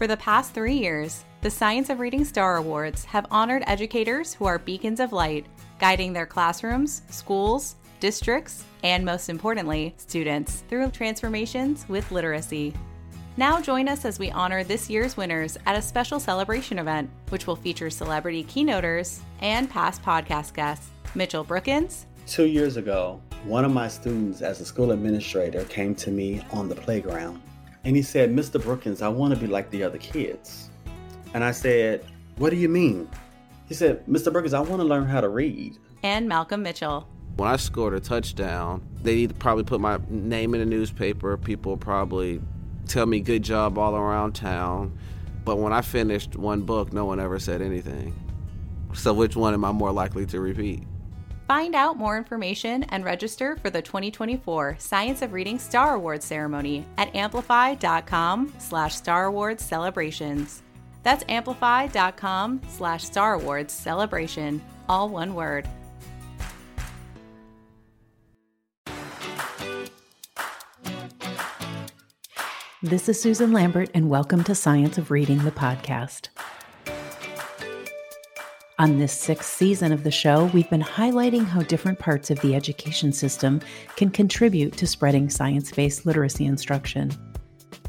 For the past three years, the Science of Reading Star Awards have honored educators who are beacons of light, guiding their classrooms, schools, districts, and most importantly, students through transformations with literacy. Now join us as we honor this year's winners at a special celebration event, which will feature celebrity keynoters and past podcast guests. Mitchell Brookins. Two years ago, one of my students as a school administrator came to me on the playground and he said, Mr. Brookins, I want to be like the other kids. And I said, What do you mean? He said, Mr. Brookins, I want to learn how to read. And Malcolm Mitchell. When I scored a touchdown, they'd probably put my name in the newspaper. People probably tell me good job all around town. But when I finished one book, no one ever said anything. So which one am I more likely to repeat? Find out more information and register for the 2024 Science of Reading Star Awards ceremony at amplify.com slash Star Awards celebrations. That's amplify.com slash Star Awards celebration, all one word. This is Susan Lambert, and welcome to Science of Reading, the podcast. On this sixth season of the show, we've been highlighting how different parts of the education system can contribute to spreading science based literacy instruction.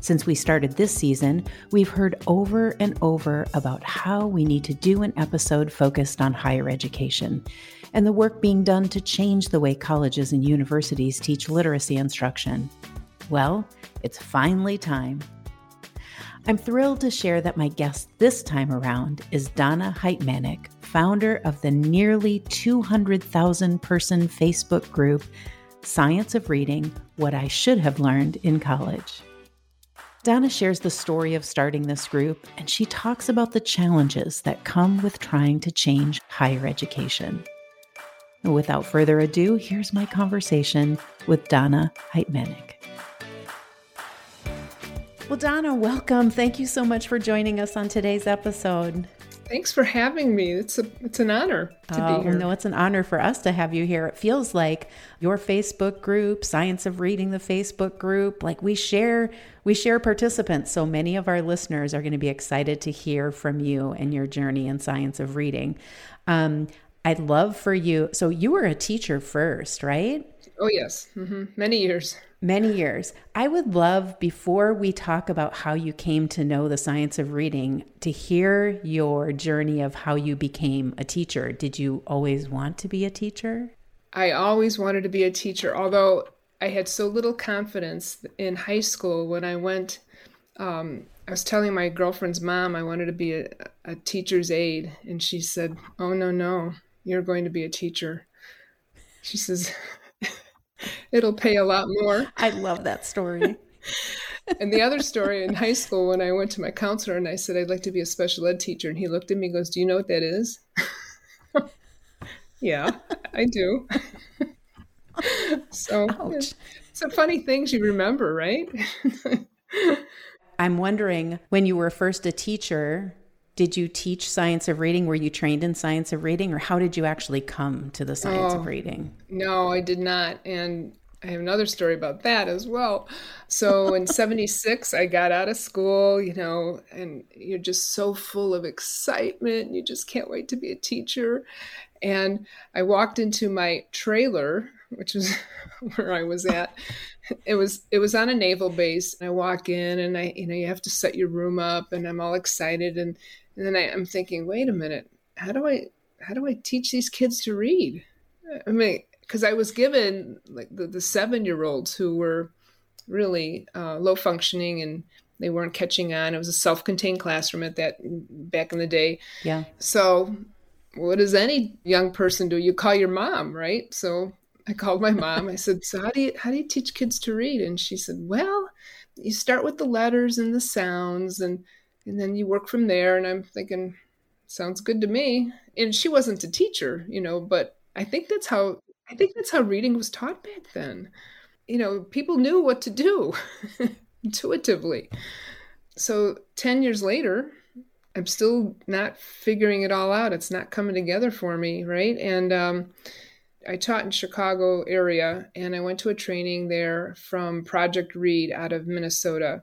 Since we started this season, we've heard over and over about how we need to do an episode focused on higher education and the work being done to change the way colleges and universities teach literacy instruction. Well, it's finally time. I'm thrilled to share that my guest this time around is Donna Hejtmanek, founder of the nearly 200,000 person Facebook group Science of Reading What I Should Have Learned in College. Donna shares the story of starting this group, and she talks about the challenges that come with trying to change higher education. Without further ado, here's my conversation with Donna Hejtmanek. Well, Donna, welcome. Thank you so much for joining us on today's episode. Thanks for having me. It's a it's an honor to oh, be here. No, it's an honor for us to have you here. It feels like your Facebook group, Science of Reading, the Facebook group, like we share we share participants. So many of our listeners are going to be excited to hear from you and your journey in Science of Reading. Um, I'd love for you. So you were a teacher first, right? Oh yes, mm-hmm. many years many years. I would love, before we talk about how you came to know the science of reading, to hear your journey of how you became a teacher. Did you always want to be a teacher? I always wanted to be a teacher, although I had so little confidence in high school when I went. Um, I was telling my girlfriend's mom I wanted to be a, a teacher's aide, and she said, Oh, no, no, you're going to be a teacher. She says, it'll pay a lot more. I love that story. and the other story in high school when I went to my counselor and I said I'd like to be a special ed teacher and he looked at me and goes, "Do you know what that is?" yeah, I do. so Ouch. it's a funny things you remember, right? I'm wondering when you were first a teacher, did you teach science of reading? Were you trained in science of reading, or how did you actually come to the science oh, of reading? No, I did not. And I have another story about that as well. So in 76, I got out of school, you know, and you're just so full of excitement. You just can't wait to be a teacher. And I walked into my trailer, which was where I was at. It was it was on a naval base. And I walk in and I, you know, you have to set your room up and I'm all excited and and then I, I'm thinking, wait a minute, how do I how do I teach these kids to read? I mean, because I was given like the, the seven year olds who were really uh, low functioning and they weren't catching on. It was a self contained classroom at that back in the day. Yeah. So, what does any young person do? You call your mom, right? So I called my mom. I said, "So how do you how do you teach kids to read?" And she said, "Well, you start with the letters and the sounds and." And then you work from there and i'm thinking sounds good to me. And she wasn't a teacher you know but i think that's how i think that's how reading was taught back then. You know people knew what to do intuitively. So 10 years later i'm still not figuring it all out. It's not coming together for me right? And um, i taught in chicago area and i went to a training there from project read out of minnesota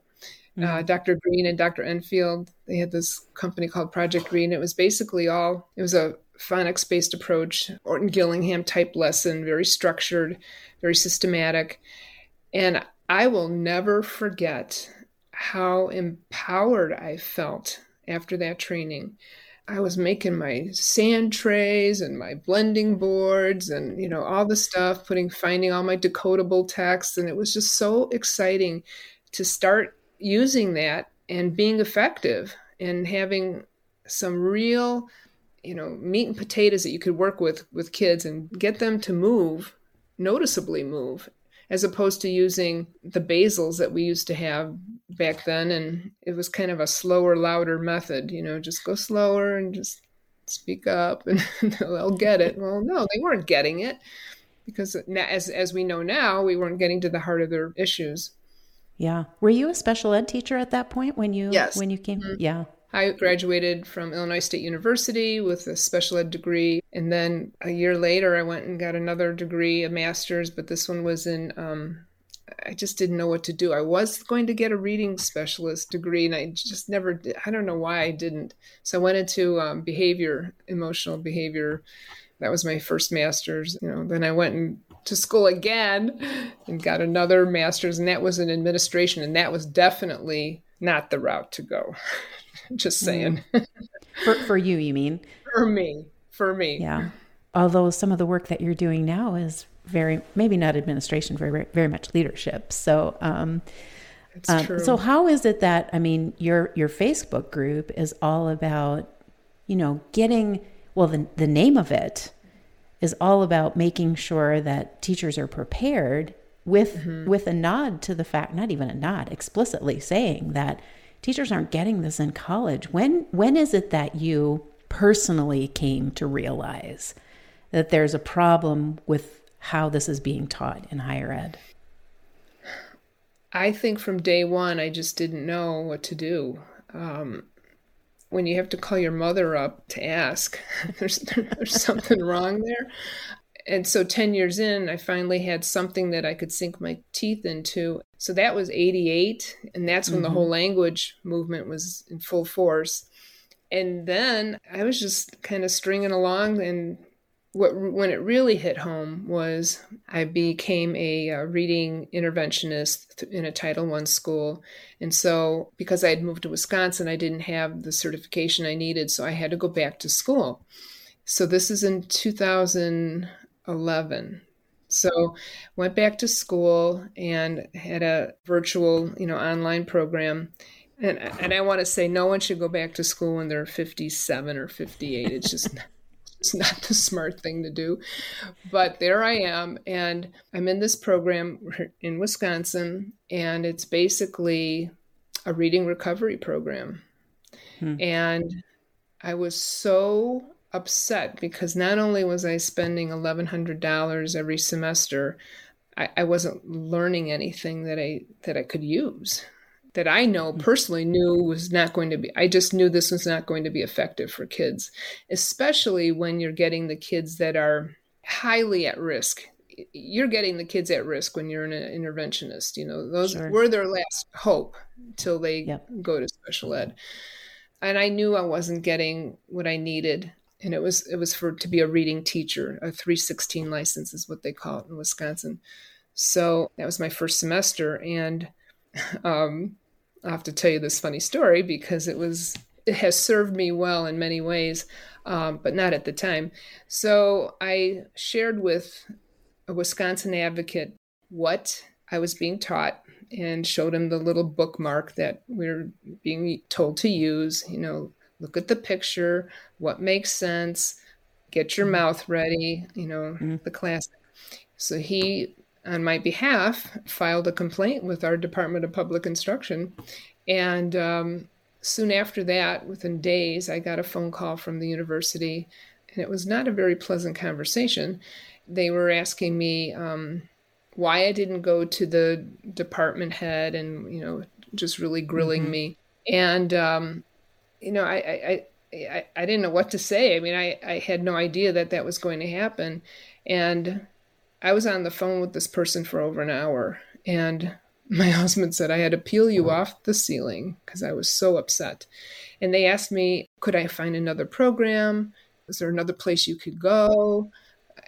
uh. Dr. Greene and Dr. Enfield. They had this company called Project Green. It was basically all, it was a phonics based approach, Orton Gillingham type lesson, very structured, very systematic. And I will never forget how empowered I felt after that training. I was making my sand trays and my blending boards and you know all the stuff putting finding all my decodable texts and it was just so exciting to start using that and being effective and having some real you know meat and potatoes that you could work with with kids and get them to move noticeably move as opposed to using the basals that we used to have back then. And it was kind of a slower louder method you know just go slower and just speak up and they'll get it. Well no they weren't getting it because as as we know now we weren't getting to the heart of their issues yeah were you a special ed teacher at that point when you yes. when you came mm-hmm. yeah I graduated from Illinois State University with a special ed degree. And then a year later, I went and got another degree, a master's, but this one was in, um, I just didn't know what to do. I was going to get a reading specialist degree, and I just never did. I don't know why I didn't. So I went into um, behavior, emotional behavior. That was my first master's. You know, then I went and to school again and got another master's, and that was in administration, and that was definitely not the route to go. Just saying. Mm. for for you, you mean? For me. For me. Yeah. Although some of the work that you're doing now is very maybe not administration, very very much leadership. So um, um so how is it that I mean your your Facebook group is all about you know getting well the the name of it is all about making sure that teachers are prepared with mm-hmm. with a nod to the fact not even a nod explicitly saying that teachers aren't getting this in college. When when is it that you personally came to realize that there's a problem with how this is being taught in higher ed? I think from day one, I just didn't know what to do. Um, when you have to call your mother up to ask, there's there's something wrong there. And so 10 years in i finally had something that i could sink my teeth into. So that was 88 and that's when mm-hmm. the whole language movement was in full force. And then i was just kind of stringing along and what when it really hit home was i became a, a reading interventionist in a title one school and so because i had moved to wisconsin i didn't have the certification i needed so i had to go back to school so this is in 2011. So went back to school and had a virtual, you know, online program. And and I want to say no one should go back to school when they're 57 or 58. It's just it's not the smart thing to do. But there I am and I'm in this program in Wisconsin and it's basically a reading recovery program. Hmm. And I was so upset because not only was I spending $1,100 every semester, I, I wasn't learning anything that I that I could use that I know mm. personally knew was not going to be, I just knew this was not going to be effective for kids, especially when you're getting the kids that are highly at risk. You're getting the kids at risk when you're an interventionist. You know, those sure. were their last hope till they yep. go to special ed. And I knew I wasn't getting what I needed and it was it was for to be a reading teacher a 316 license is what they call it in wisconsin so that was my first semester and um, i have to tell you this funny story because it was it has served me well in many ways um, but not at the time so i shared with a wisconsin advocate what i was being taught and showed him the little bookmark that we we're being told to use you know look at the picture, what makes sense, get your mm-hmm. mouth ready, you know, mm-hmm. the classic. So he, on my behalf, filed a complaint with our Department of Public Instruction. And um, soon after that, within days, I got a phone call from the university, and it was not a very pleasant conversation. They were asking me um, why I didn't go to the department head and, you know, just really grilling mm-hmm. me. And um, you know, I, I, I, I didn't know what to say. I mean, I, I had no idea that that was going to happen. And I was on the phone with this person for over an hour. And my husband said I had to peel you off the ceiling because I was so upset. And they asked me, could I find another program? Is there another place you could go?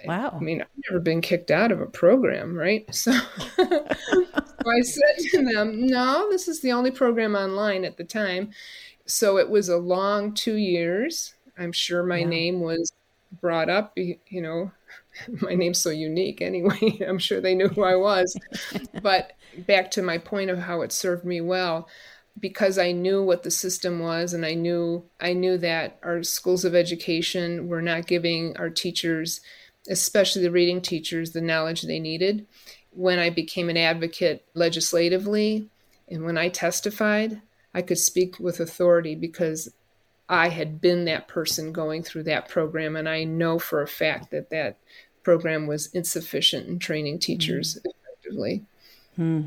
Wow. I mean, I've never been kicked out of a program, right? So, so I said to them, no, this is the only program online at the time. So it was a long two years. I'm sure my yeah. name was brought up, you know, my name's so unique anyway. I'm sure they knew who I was. but back to my point of how it served me well, because I knew what the system was and I knew I knew that our schools of education were not giving our teachers, especially the reading teachers, the knowledge they needed. When I became an advocate legislatively and when I testified, I could speak with authority because I had been that person going through that program, and I know for a fact that that program was insufficient in training teachers mm. effectively. Hmm.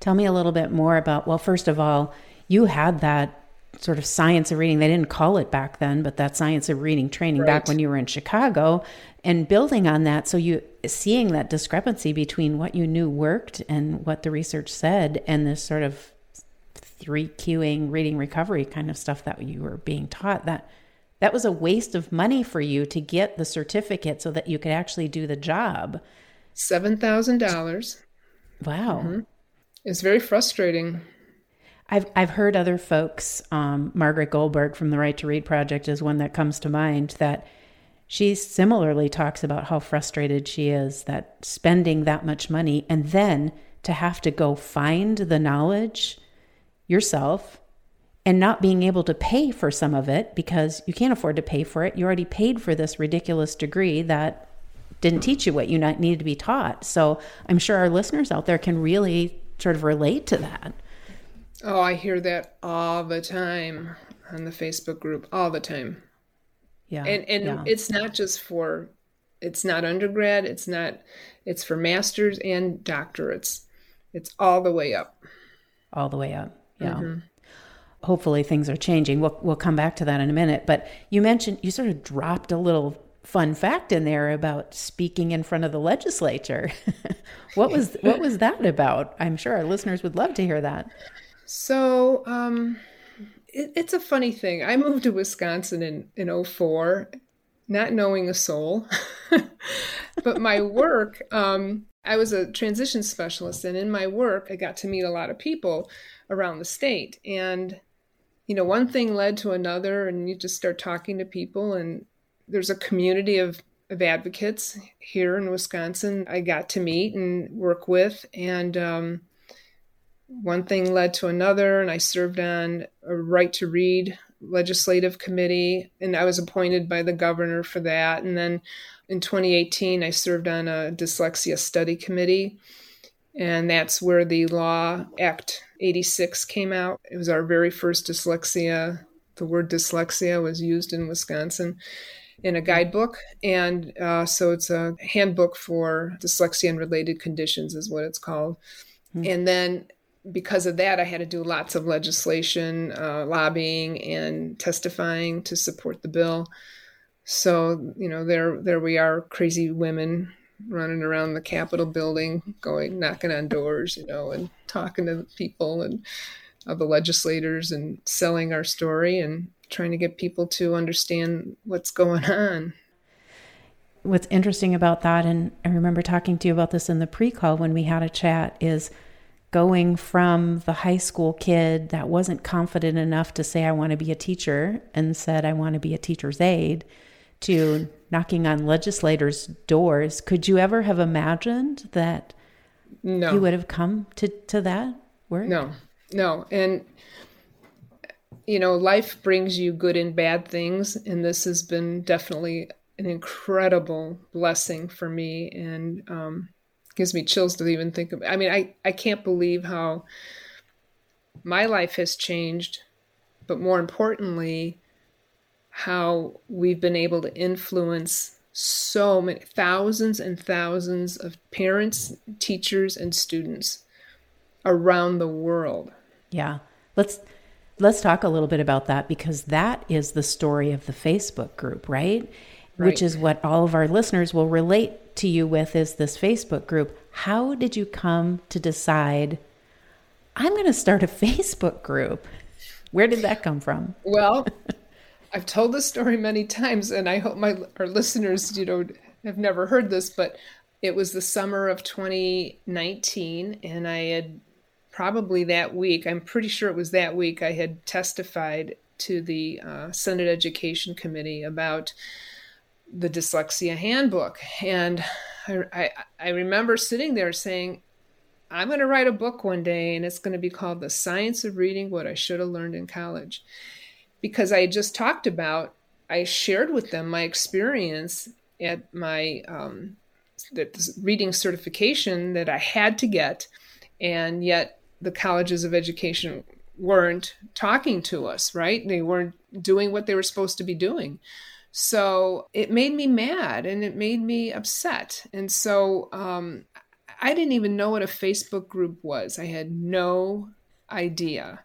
Tell me a little bit more about, well, first of all, you had that sort of science of reading. They didn't call it back then, but that science of reading training right. back when you were in Chicago and building on that. So you seeing that discrepancy between what you knew worked and what the research said and this sort of three queuing reading recovery kind of stuff that you were being taught that that was a waste of money for you to get the certificate so that you could actually do the job. $7000 wow. Mm-hmm. it's very frustrating. I've I've heard other folks, um, Margaret Goldberg from the Right to Read Project is one that comes to mind that she similarly talks about how frustrated she is that spending that much money and then to have to go find the knowledge yourself and not being able to pay for some of it because you can't afford to pay for it. You already paid for this ridiculous degree that didn't teach you what you needed to be taught. So I'm sure our listeners out there can really sort of relate to that. Oh, I hear that all the time on the Facebook group, all the time. Yeah. And and yeah. it's not just for it's not undergrad, it's not it's for masters and doctorates. It's all the way up. All the way up. Yeah. Mm-hmm. Hopefully things are changing. We'll we'll come back to that in a minute. But you mentioned you sort of dropped a little fun fact in there about speaking in front of the legislature. what was what was that about? I'm sure our listeners would love to hear that. So, um, it, it's a funny thing. I moved to Wisconsin in in 04, not knowing a soul. but my work, um, I was a transition specialist, and in my work, I got to meet a lot of people around the state. And, you know, one thing led to another, and you just start talking to people, and there's a community of, of advocates here in Wisconsin I got to meet and work with. And um, one thing led to another, and I served on a right to read legislative committee, and I was appointed by the governor for that. And then in 2018, I served on a dyslexia study committee, and that's where the Law Act 86 came out. It was our very first dyslexia. The word dyslexia was used in Wisconsin in a guidebook. And uh, so it's a handbook for dyslexia and related conditions, is what it's called. Mm-hmm. And then because of that, I had to do lots of legislation, uh, lobbying, and testifying to support the bill. So you know, there there we are, crazy women running around the Capitol building, going knocking on doors, you know, and talking to people and uh, the legislators and selling our story and trying to get people to understand what's going on. What's interesting about that, and I remember talking to you about this in the pre call when we had a chat, is going from the high school kid that wasn't confident enough to say, I want to be a teacher and said, I want to be a teacher's aide to knocking on legislators' doors. Could you ever have imagined that no. you would have come to, to that work? No, no. And, you know, life brings you good and bad things. And this has been definitely an incredible blessing for me. And um, gives me chills to even think of. I mean, I, I can't believe how my life has changed, but more importantly, how we've been able to influence so many thousands and thousands of parents, teachers, and students around the world. Yeah. Let's let's talk a little bit about that because that is the story of the Facebook group, right? right? Which is what all of our listeners will relate to you with is this Facebook group. How did you come to decide I'm going to start a Facebook group. Where did that come from? Well, I've told this story many times, and I hope my our listeners, you know, have never heard this, but it was the summer of 2019, and I had probably that week, I'm pretty sure it was that week, I had testified to the uh, Senate Education Committee about the dyslexia handbook. And I, I, I remember sitting there saying, I'm going to write a book one day, and it's going to be called The Science of Reading What I Should Have Learned in College. Because I just talked about, I shared with them my experience at my um, reading certification that I had to get, and yet the colleges of education weren't talking to us, right? They weren't doing what they were supposed to be doing. So it made me mad and it made me upset. And so um, I didn't even know what a Facebook group was. I had no idea.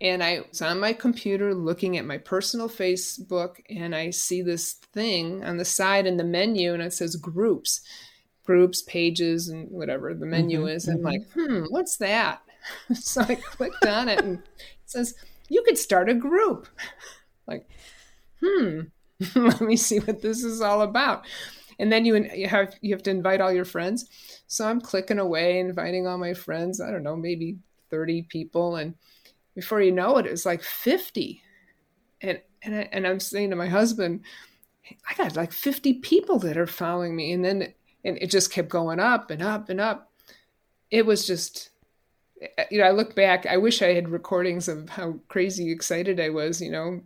And I was on my computer looking at my personal Facebook, and I see this thing on the side in the menu, and it says groups, groups, pages, and whatever the menu mm-hmm, is. And mm-hmm. I'm like, hmm, what's that? so I clicked on it, and it says, you could start a group. like, hmm, let me see what this is all about. And then you, you have you have to invite all your friends. So I'm clicking away, inviting all my friends. I don't know, maybe 30 people, and before you know it, it's like 50. And and, I, and I'm saying to my husband, I got like 50 people that are following me. And then and it just kept going up and up and up. It was just, eh, eh, you know, I look back, I wish I had recordings of how crazy excited I was, you know,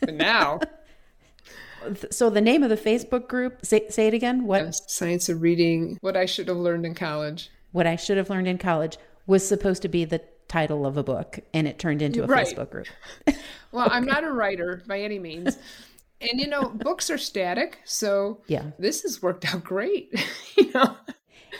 but now. so the name of the Facebook group, say, say it again. What? Science of Reading, What I Should Have Learned in College. What I Should Have Learned in College was supposed to be the title of a book and it turned into a right. Facebook group. well, I'm not a writer by any means. And you know, books are static, so yeah. This has worked out great, you know.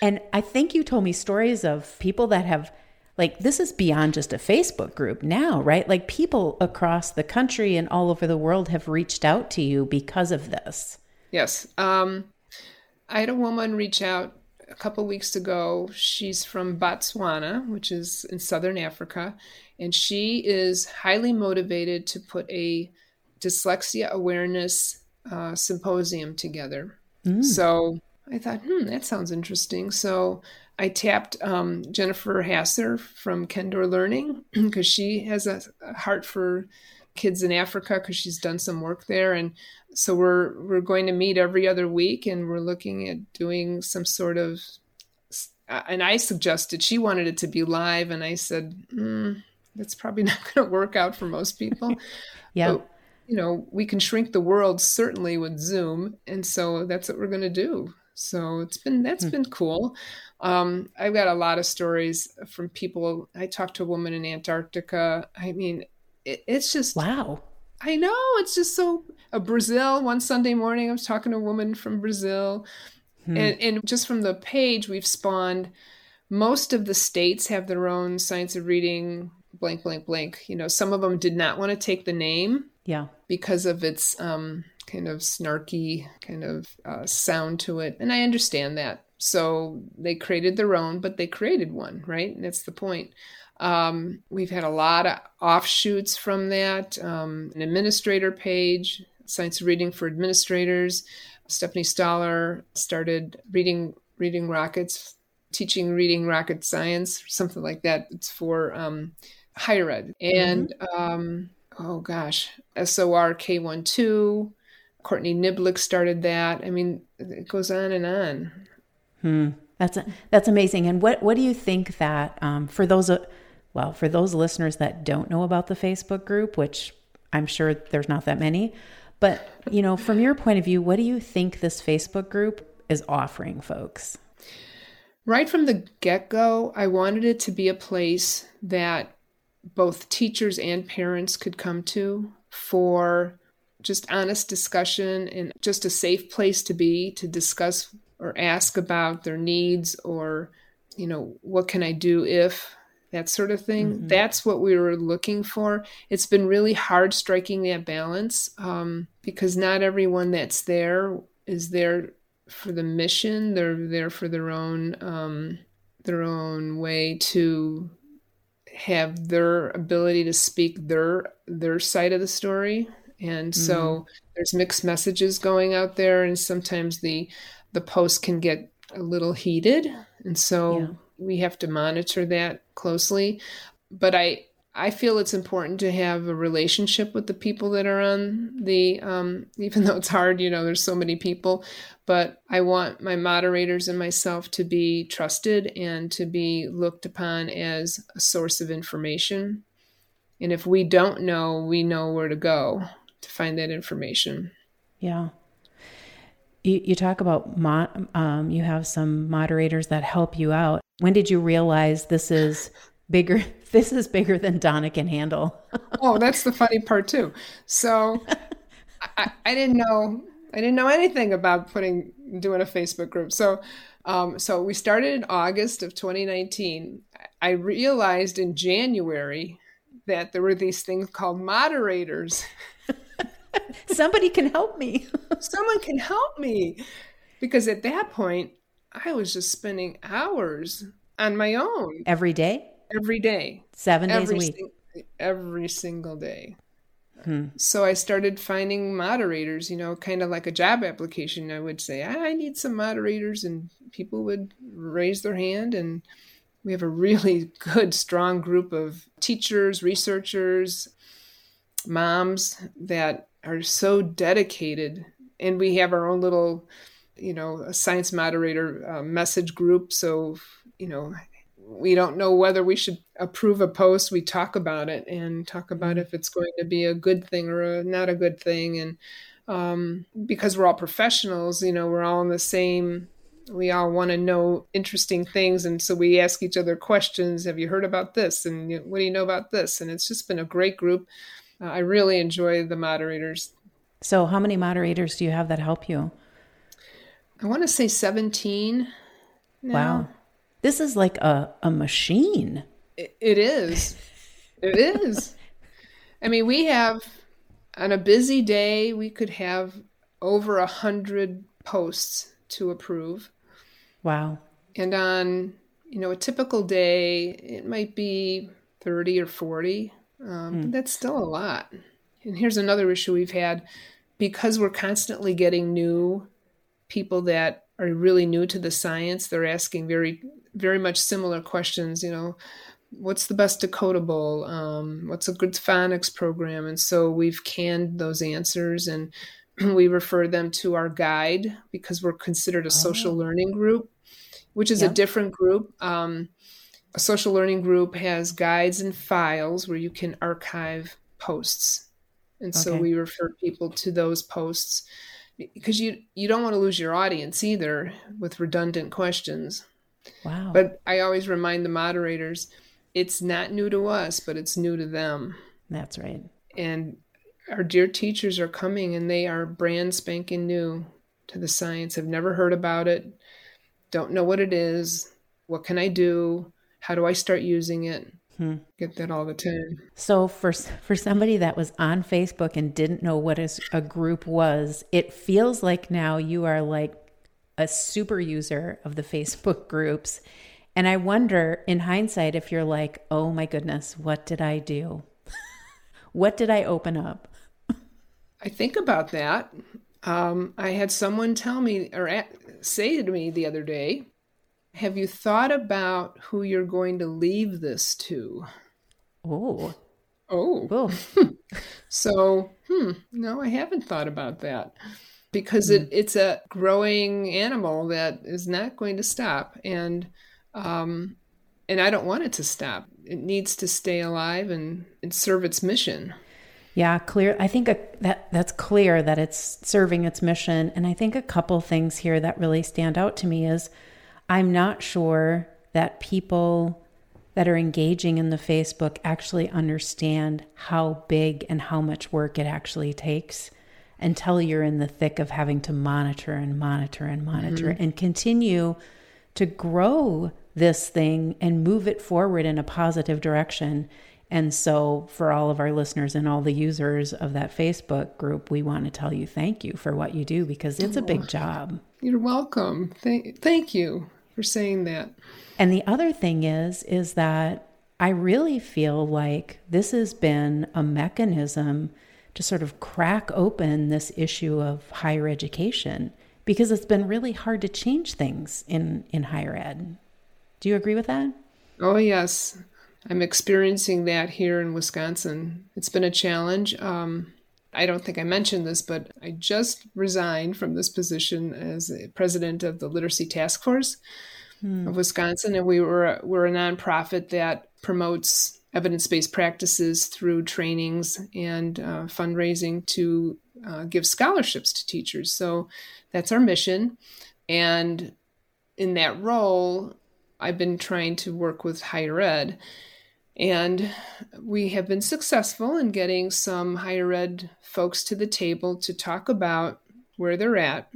And I think you told me stories of people that have like this is beyond just a Facebook group now, right? Like people across the country and all over the world have reached out to you because of this. Yes. Um I had a woman reach out a couple weeks ago. She's from Botswana, which is in southern Africa, and she is highly motivated to put a dyslexia awareness uh, symposium together. Mm. So I thought, hmm, that sounds interesting. So I tapped um, Jennifer Hasser from Kendore Learning because she has a, a, heart for kids in Africa because she's done some work there, and so we're we're going to meet every other week, and we're looking at doing some sort of. Uh, and I suggested she wanted it to be live, and I said, mm, "That's probably not going to work out for most people." yeah. But you know, we can shrink the world certainly with Zoom, and so that's what we're going to do. So it's been that's mm. been cool. Um, I've got a lot of stories from people. I talked to a woman in Antarctica. I mean, it, it's just wow. I know it's just so. Uh, Brazil. One Sunday morning, I was talking to a woman from Brazil, hmm. and and just from the page, we've spawned. Most of the states have their own science of reading blank blank blank. You know, some of them did not want to take the name yeah. Because of its um, kind of snarky kind of uh, sound to it. And I understand that. So they created their own, but they created one, right? And that's the point. Um, we've had a lot of offshoots from that. Um, an administrator page, Science Reading for Administrators. Stephanie Stollar started reading reading rockets, teaching reading rocket science, something like that. It's for um, higher ed. And mm-hmm. um, oh gosh, SOR K12. Courtney Niblick started that. I mean, it goes on and on. Hmm. That's that's amazing. And what what do you think that um, for those uh, well for those listeners that don't know about the Facebook group, which I'm sure there's not that many, but you know, from your point of view, what do you think this Facebook group is offering folks? Right from the get go, I wanted it to be a place that both teachers and parents could come to for just honest discussion and just a safe place to be to discuss or ask about their needs or you know what can i do if that sort of thing mm-hmm. that's what we were looking for it's been really hard striking that balance um, because not everyone that's there is there for the mission they're there for their own um, their own way to have their ability to speak their their side of the story and mm-hmm. so there's mixed messages going out there and sometimes the the post can get a little heated and so yeah. We have to monitor that closely but i I feel it's important to have a relationship with the people that are on the, um, even though it's hard, you know, there's so many people, but I want my moderators and myself to be trusted and to be looked upon as a source of information. And if we don't know, we know where to go to find that information. Yeah. You, you talk about, mo- um, you have some moderators that help you out. When did you realize this is bigger this is bigger than Donna can handle. oh, that's the funny part too. So I, I, didn't know I didn't know anything about putting doing a Facebook group. So um, so we started in August of 2019. I realized in January that there were these things called moderators. Somebody can help me. Someone can help me. Because at that point, I was just spending hours on my own. Every day? every day, seven days a week, sing- every single day. Hmm. So I started finding moderators, you know, kind of like a job application. I would say, I need some moderators, and people would raise their hand. And we have a really good, strong group of teachers, researchers, moms that are so dedicated. And we have our own little, you know, a science moderator uh, message group. So, you know, we don't know whether we should approve a post. We talk about it and talk about if it's going to be a good thing or a, not a good thing. And um, because we're all professionals you know we're all in the same we all want to know interesting things. And so we ask each other questions. Have you heard about this? And what do you know about this? And it's just been a great group uh, i really enjoy the moderators so how many moderators do you have that help you i want to say 17 now. wow this is like a, a machine. it, it is. it is. I mean, we have on a busy day, we could have over a hundred posts to approve. Wow. And on, you know, a typical day, it might be 30 or 40. Um, mm. That's still a lot. And here's another issue we've had because we're constantly getting new people that are really new to the science. They're asking very very much similar questions, you know, what's the best decodable? Um, what's a good phonics program? And so we've canned those answers and we refer them to our guide because we're considered a social oh. learning group, which is yeah. a different group. Um, a social learning group has guides and files where you can archive posts. And okay. so we refer people to those posts because you you don't want to lose your audience either with redundant questions. Wow. But I always remind the moderators it's not new to us, but it's new to them. That's right. And our dear teachers are coming and they are brand spanking new to the science, have never heard about it, don't know what it is. What can I do? How do I start using it? Hmm. Get that all the time. So for for somebody that was on Facebook and didn't know what a group was, it feels like now you are like a super user of the Facebook groups. And I wonder in hindsight if you're like, oh my goodness, what did I do? what did I open up? I think about that. Um, I had someone tell me or at, say to me the other day, Have you thought about who you're going to leave this to? Oh. Oh. so, hmm, no, I haven't thought about that because mm-hmm. it, it's a growing animal that is not going to stop and um, and I don't want it to stop. It needs to stay alive and, and serve its mission. Yeah, clear. I think a, that that's clear that it's serving its mission. And I think a couple things here that really stand out to me is I'm not sure that people that are engaging in the Facebook actually understand how big and how much work it actually takes until you're in the thick of having to monitor and monitor and monitor mm-hmm. and continue to grow this thing and move it forward in a positive direction. And so, for all of our listeners and all the users of that Facebook group, we want to tell you thank you for what you do because it's a big oh, job. You're welcome. Thank, thank you for saying that. And the other thing is, is that I really feel like this has been a mechanism to sort of crack open this issue of higher education because it's been really hard to change things in, in higher ed. Do you agree with that? Oh, yes. I'm experiencing that here in Wisconsin. It's been a challenge. Um, I don't think I mentioned this, but I just resigned from this position as president of the Literacy Task Force hmm. of Wisconsin, and we were we're a nonprofit that promotes evidence-based practices through trainings and uh, fundraising to uh, give scholarships to teachers. So that's our mission, and in that role, I've been trying to work with higher ed. And we have been successful in getting some higher ed folks to the table to talk about where they're at.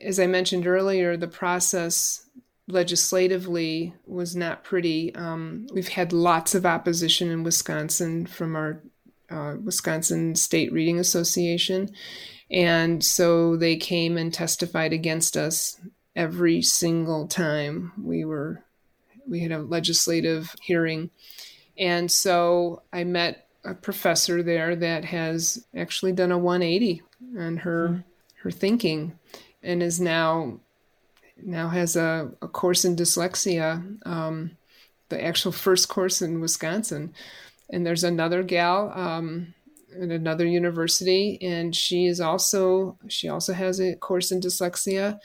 As I mentioned earlier, the process legislatively was not pretty. Um, we've had lots of opposition in Wisconsin from our uh, Wisconsin State Reading Association. And so they came and testified against us every single time we were we had a legislative hearing and so i met a professor there that has actually done a 180 on her mm-hmm. her thinking and is now now has a, a course in dyslexia um, the actual first course in wisconsin and there's another gal um, at another university and she is also she also has a course in dyslexia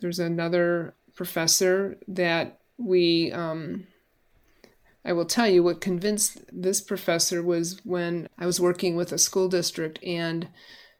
there's another professor that we um, I will tell you what convinced this professor was when I was working with a school district and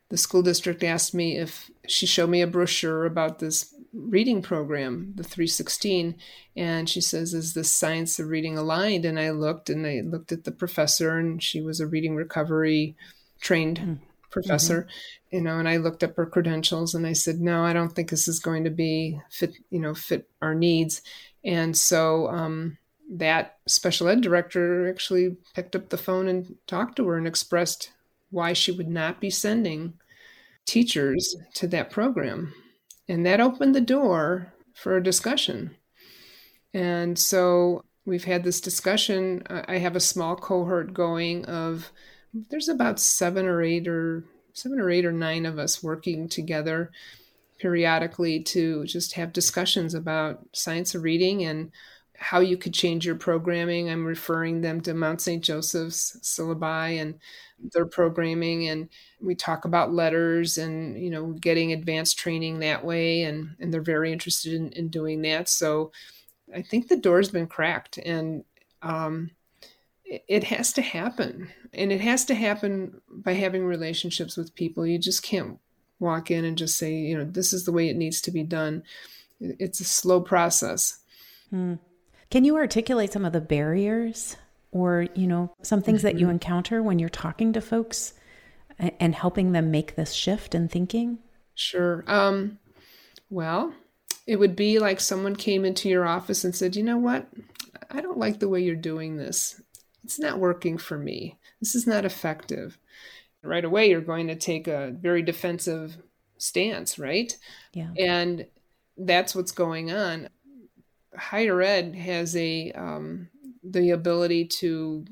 the school district asked me if she showed me a brochure about this reading program, the 316, and she says, Is the science of reading aligned? And I looked and I looked at the professor, and she was a reading recovery trained mm professor, mm-hmm. you know, and I looked up her credentials and I said, no, I don't think this is going to be fit, you know, fit our needs. And so um, that special ed director actually picked up the phone and talked to her and expressed why she would not be sending teachers to that program. And that opened the door for a discussion. And so we've had this discussion. I have a small cohort going of there's about seven or eight or seven or eight or nine of us working together periodically to just have discussions about science of reading and how you could change your programming. I'm referring them to Mount St. Joseph's syllabi and their programming and we talk about letters and you know getting advanced training that way and and they're very interested in, in doing that so i think the door's been cracked and um, it has to happen and it has to happen by having relationships with people you just can't walk in and just say you know this is the way it needs to be done it's a slow process hmm. Can you articulate some of the barriers or you know some things mm-hmm. that you mm-hmm. encounter when you're talking to folks and helping them make this shift in thinking sure um, well it would be like someone came into your office and said you know what i don't like the way you're doing this it's not working for me. This is not effective. Right away, you're going to take a very defensive stance, right? Yeah. And that's what's going on. Higher ed has a um, the ability to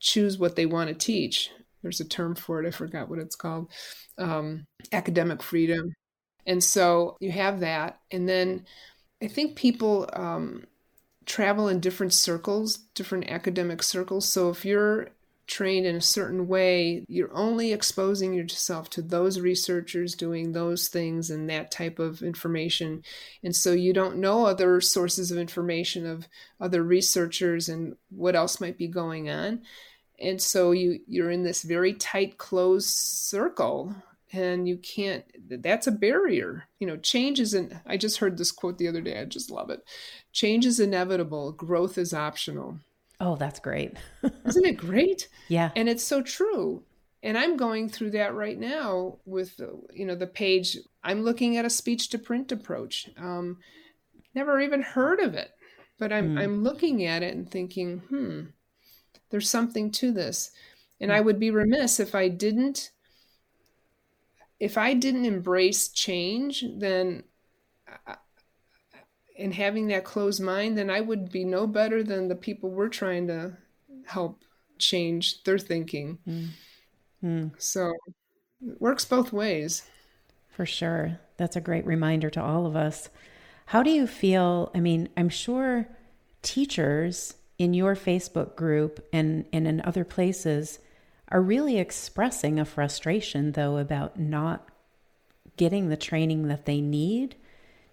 choose what they want to teach. There's a term for it. I forgot what it's called. Um, academic freedom. And so you have that. And then I think people um, travel in different circles, different academic circles. So if you're trained in a certain way, you're only exposing yourself to those researchers doing those things and that type of information. And so you don't know other sources of information of other researchers and what else might be going on. And so you you're in this very tight closed circle and you can't that's a barrier you know change isn't i just heard this quote the other day i just love it change is inevitable growth is optional oh that's great. Isn't it great? Yeah. And it's so true. And i'm going through that right now with you know the page. I'm looking at a speech to print approach. Um, never even heard of it but i'm mm. i'm looking at it and thinking hmm there's something to this. And mm. i would be remiss if i didn't if I didn't embrace change, then in having that closed mind, then I would be no better than the people we're trying to help change their thinking. Mm. So it works both ways. For sure. That's a great reminder to all of us. How do you feel? I mean, I'm sure teachers in your Facebook group and, and in other places are really expressing a frustration, though, about not getting the training that they need.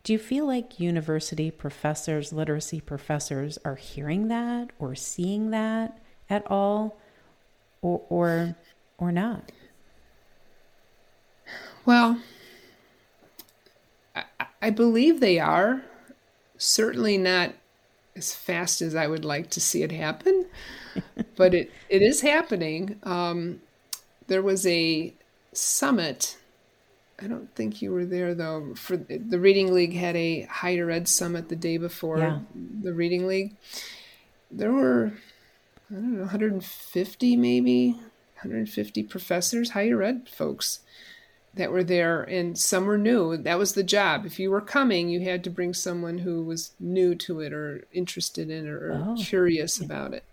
Do you feel like university professors, literacy professors, are hearing that or seeing that at all, or or, or not? Well, I, I believe they are. Certainly not as fast as I would like to see it happen, but it, it is happening. Um, there was a summit. I don't think you were there though. For the Reading League had a higher ed summit the day before yeah. the Reading League. There were I don't know 150 maybe 150 professors, higher ed folks that were there and some were new that was the job if you were coming you had to bring someone who was new to it or interested in it or oh, curious about it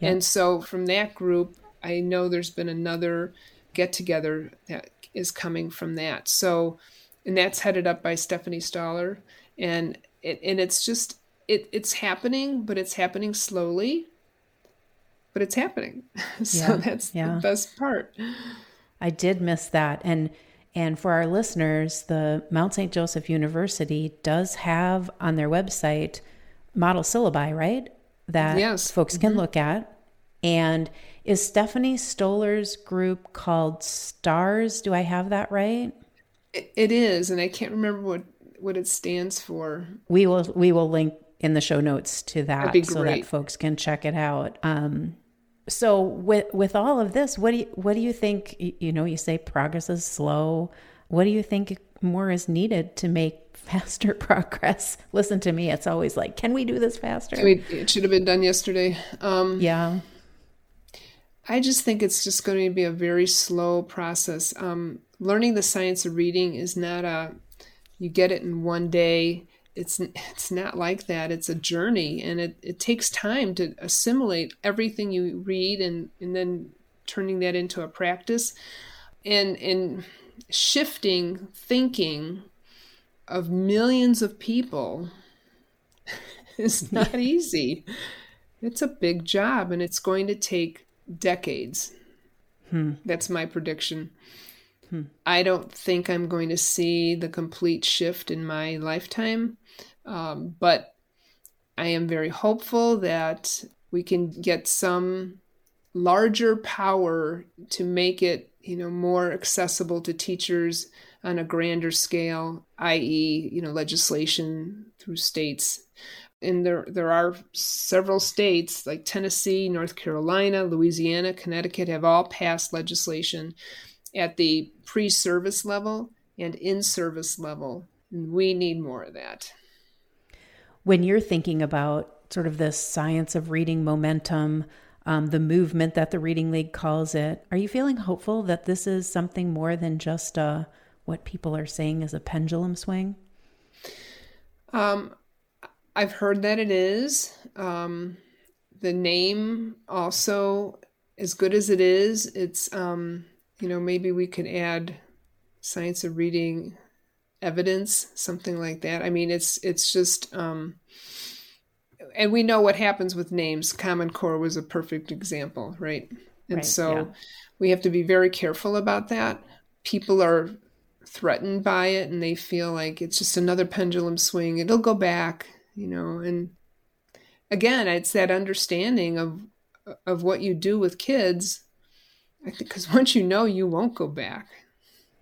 yeah. and so from that group i know there's been another get together that is coming from that so and that's headed up by stephanie Stollar, and it, and it's just it, it's happening but it's happening slowly but it's happening so yeah, that's the best part I did miss that. And and for our listeners, the Mount St. Joseph University does have on their website model syllabi, right? That yes. folks can mm-hmm. look at. And is Stephanie Stollar's group called STARS? Do I have that right? It is, and I can't remember what what it stands for. We will we will link in the show notes to that so that folks can check it out. Um, so with with all of this, what do you what do you think? You know, you say progress is slow. What do you think more is needed to make faster progress? Listen to me; it's always like, can we do this faster? I mean, it should have been done yesterday. Um, yeah. I just think it's just going to be a very slow process. Um, learning the science of reading is not a you get it in one day. It's it's not like that. It's a journey and it, it takes time to assimilate everything you read and and then turning that into a practice. And and shifting thinking of millions of people is not easy. It's a big job and it's going to take decades hmm. that's my prediction Hmm. I don't think I'm going to see the complete shift in my lifetime, um, but I am very hopeful that we can get some larger power to make it, you know, more accessible to teachers on a grander scale, i.e., you know, legislation through states. And there, there are several states like Tennessee, North Carolina, Louisiana, Connecticut have all passed legislation at the pre service level and in service level. And we need more of that. When you're thinking about sort of this science of reading momentum, um, the movement that the Reading League calls it, are you feeling hopeful that this is something more than just uh, what people are saying is a pendulum swing? Um, I've heard that it is. Um, the name also, as good as it is, it's um, you know, maybe we could add science of reading evidence, something like that. I mean, it's it's just, um, and we know what happens with names. Common Core was a perfect example, right? And right, so yeah. we have to be very careful about that. People are threatened by it, and they feel like it's just another pendulum swing. It'll go back, you know. And again, it's that understanding of of what you do with kids because once you know, you won't go back.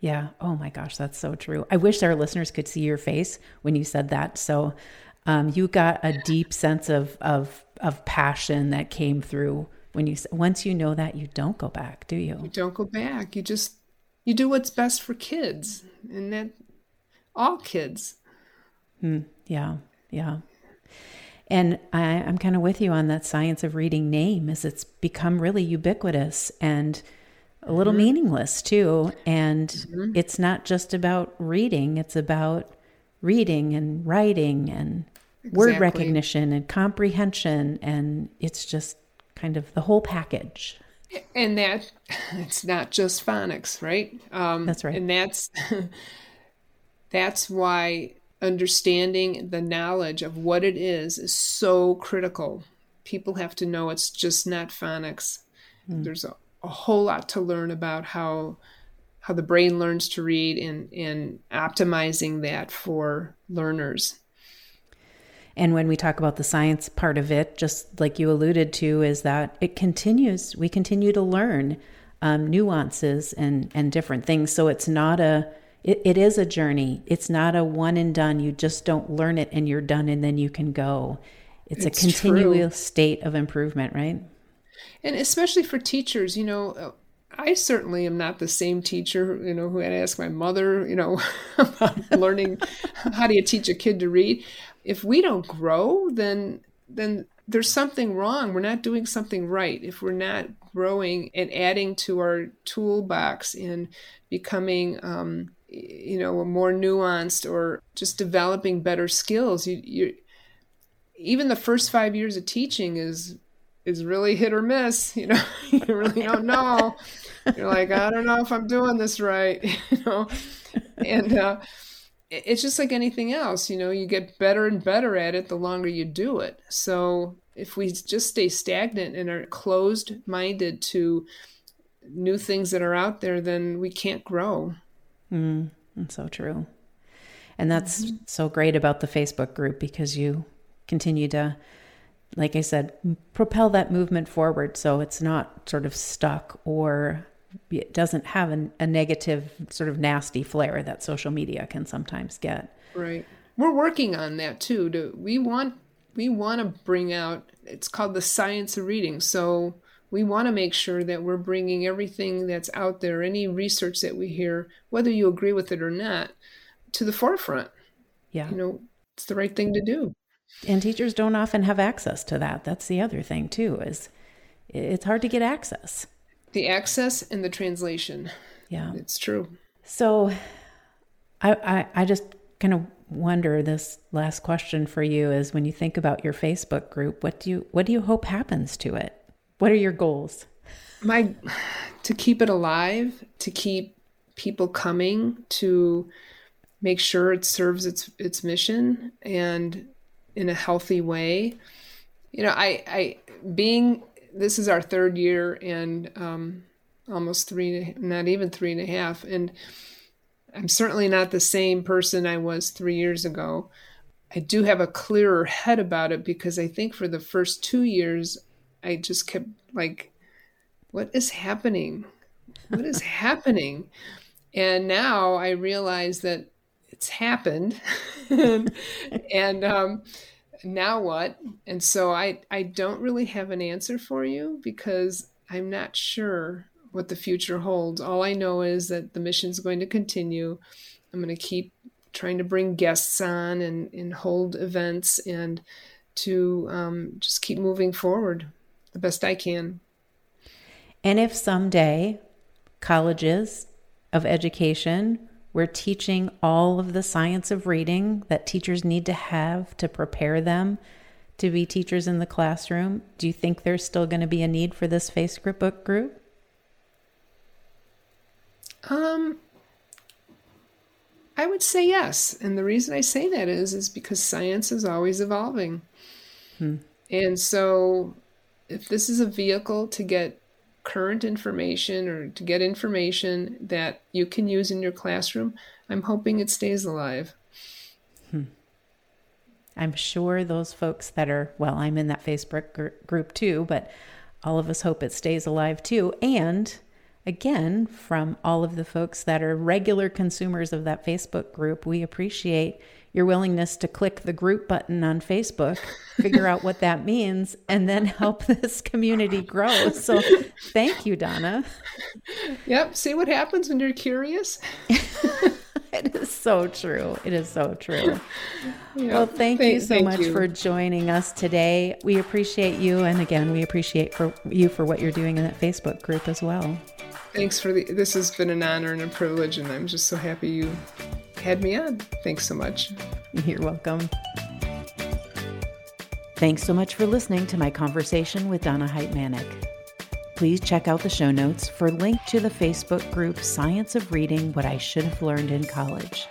Yeah. Oh my gosh, that's so true. I wish our listeners could see your face when you said that. So, um, you got a deep sense of of of passion that came through when you once you know that you don't go back, do you? You don't go back. You just you do what's best for kids, and that all kids. Hmm. yeah. Yeah. And I, am kind of with you on that science of reading name as it's become really ubiquitous and a little mm-hmm. meaningless too. And mm-hmm. it's not just about reading, it's about reading and writing and exactly. word recognition and comprehension. And it's just kind of the whole package. And that it's not just phonics, right? Um, that's right. And that's that's why understanding the knowledge of what it is is so critical. People have to know it's just not phonics. Mm. There's a, a whole lot to learn about how how the brain learns to read and and optimizing that for learners. And when we talk about the science part of it, just like you alluded to, is that it continues. We continue to learn um, nuances and and different things. So it's not a it, it is a journey. It's not a one and done. You just don't learn it and you're done and then you can go. It's, it's a continual true. state of improvement, right? And especially for teachers, you know, I certainly am not the same teacher, you know, who had to ask my mother, you know, about learning how do you teach a kid to read. If we don't grow, then then there's something wrong. We're not doing something right. If we're not growing and adding to our toolbox and becoming, um, you know, more nuanced or just developing better skills, you, you even the first five years of teaching is is really hit or miss. You know, you really don't know. You're like, I don't know if I'm doing this right. You know, and uh, it's just like anything else. You know, you get better and better at it the longer you do it. So if we just stay stagnant and are closed minded to new things that are out there, then we can't grow. Mm, that's so true. And that's mm-hmm. so great about the Facebook group because you continue to like I said, propel that movement forward so it's not sort of stuck or it doesn't have an, a negative, sort of nasty flair that social media can sometimes get. Right. We're working on that too. To, we want we want to bring out. It's called the science of reading. So we want to make sure that we're bringing everything that's out there, any research that we hear, whether you agree with it or not, to the forefront. Yeah. You know, it's the right thing to do. And teachers don't often have access to that. That's the other thing too is it's hard to get access. The access and the translation. Yeah. It's true. So I I, I just kind of wonder this last question for you is when you think about your Facebook group, what do you what do you hope happens to it? What are your goals? My to keep it alive, to keep people coming, to make sure it serves its its mission and in a healthy way. You know, I, I being this is our third year and um, almost three, not even three and a half, and I'm certainly not the same person I was three years ago. I do have a clearer head about it because I think for the first two years, I just kept like, what is happening? What is happening? And now I realize that it's happened. And, and um, now what? And so i i don't really have an answer for you because i'm not sure what the future holds. All i know is that the mission's going to continue. I'm going to keep trying to bring guests on and, and hold events and to um, just keep moving forward the best i can and if someday colleges of education we're teaching all of the science of reading that teachers need to have to prepare them to be teachers in the classroom. Do you think there's still going to be a need for this Facebook book group? Um, I would say yes, and the reason I say that is is because science is always evolving, hmm. and so if this is a vehicle to get current information or to get information that you can use in your classroom, I'm hoping it stays alive. Hmm. I'm sure those folks that are, well, I'm in that Facebook gr- group too, but all of us hope it stays alive too. And again, from all of the folks that are regular consumers of that Facebook group, we appreciate your willingness to click the group button on Facebook, figure out what that means, and then help this community grow. So thank you, Donna. Yep. See what happens when you're curious? it is so true. It is so true. Well, thank, thank, you so thank much you. for joining us today. We appreciate you. And again, we appreciate for you for what you're doing in that Facebook group as well. Thanks for the, this has been an honor and a privilege, and I'm just so happy you had me on. Thanks so much. You're welcome. Thanks so much for listening to my conversation with Donna Hejtmanek. Please check out the show notes for link to the Facebook group Science of Reading What I Should Have Learned in College.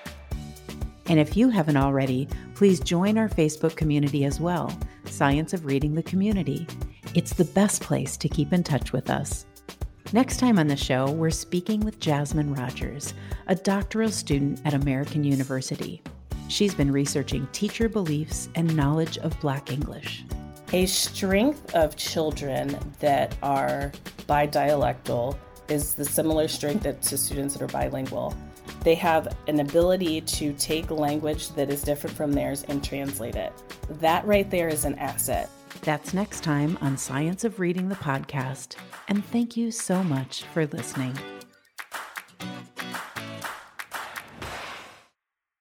And if you haven't already, please join our Facebook community as well, Science of Reading the Community. It's the best place to keep in touch with us. Next time on the show, we're speaking with Jasmine Rogers, a doctoral student at American University. She's been researching teacher beliefs and knowledge of Black English. A strength of children that are bidialectal is the similar strength to students that are bilingual. They have an ability to take language that is different from theirs and translate it. That right there is an asset. That's next time on Science of Reading the podcast. And thank you so much for listening.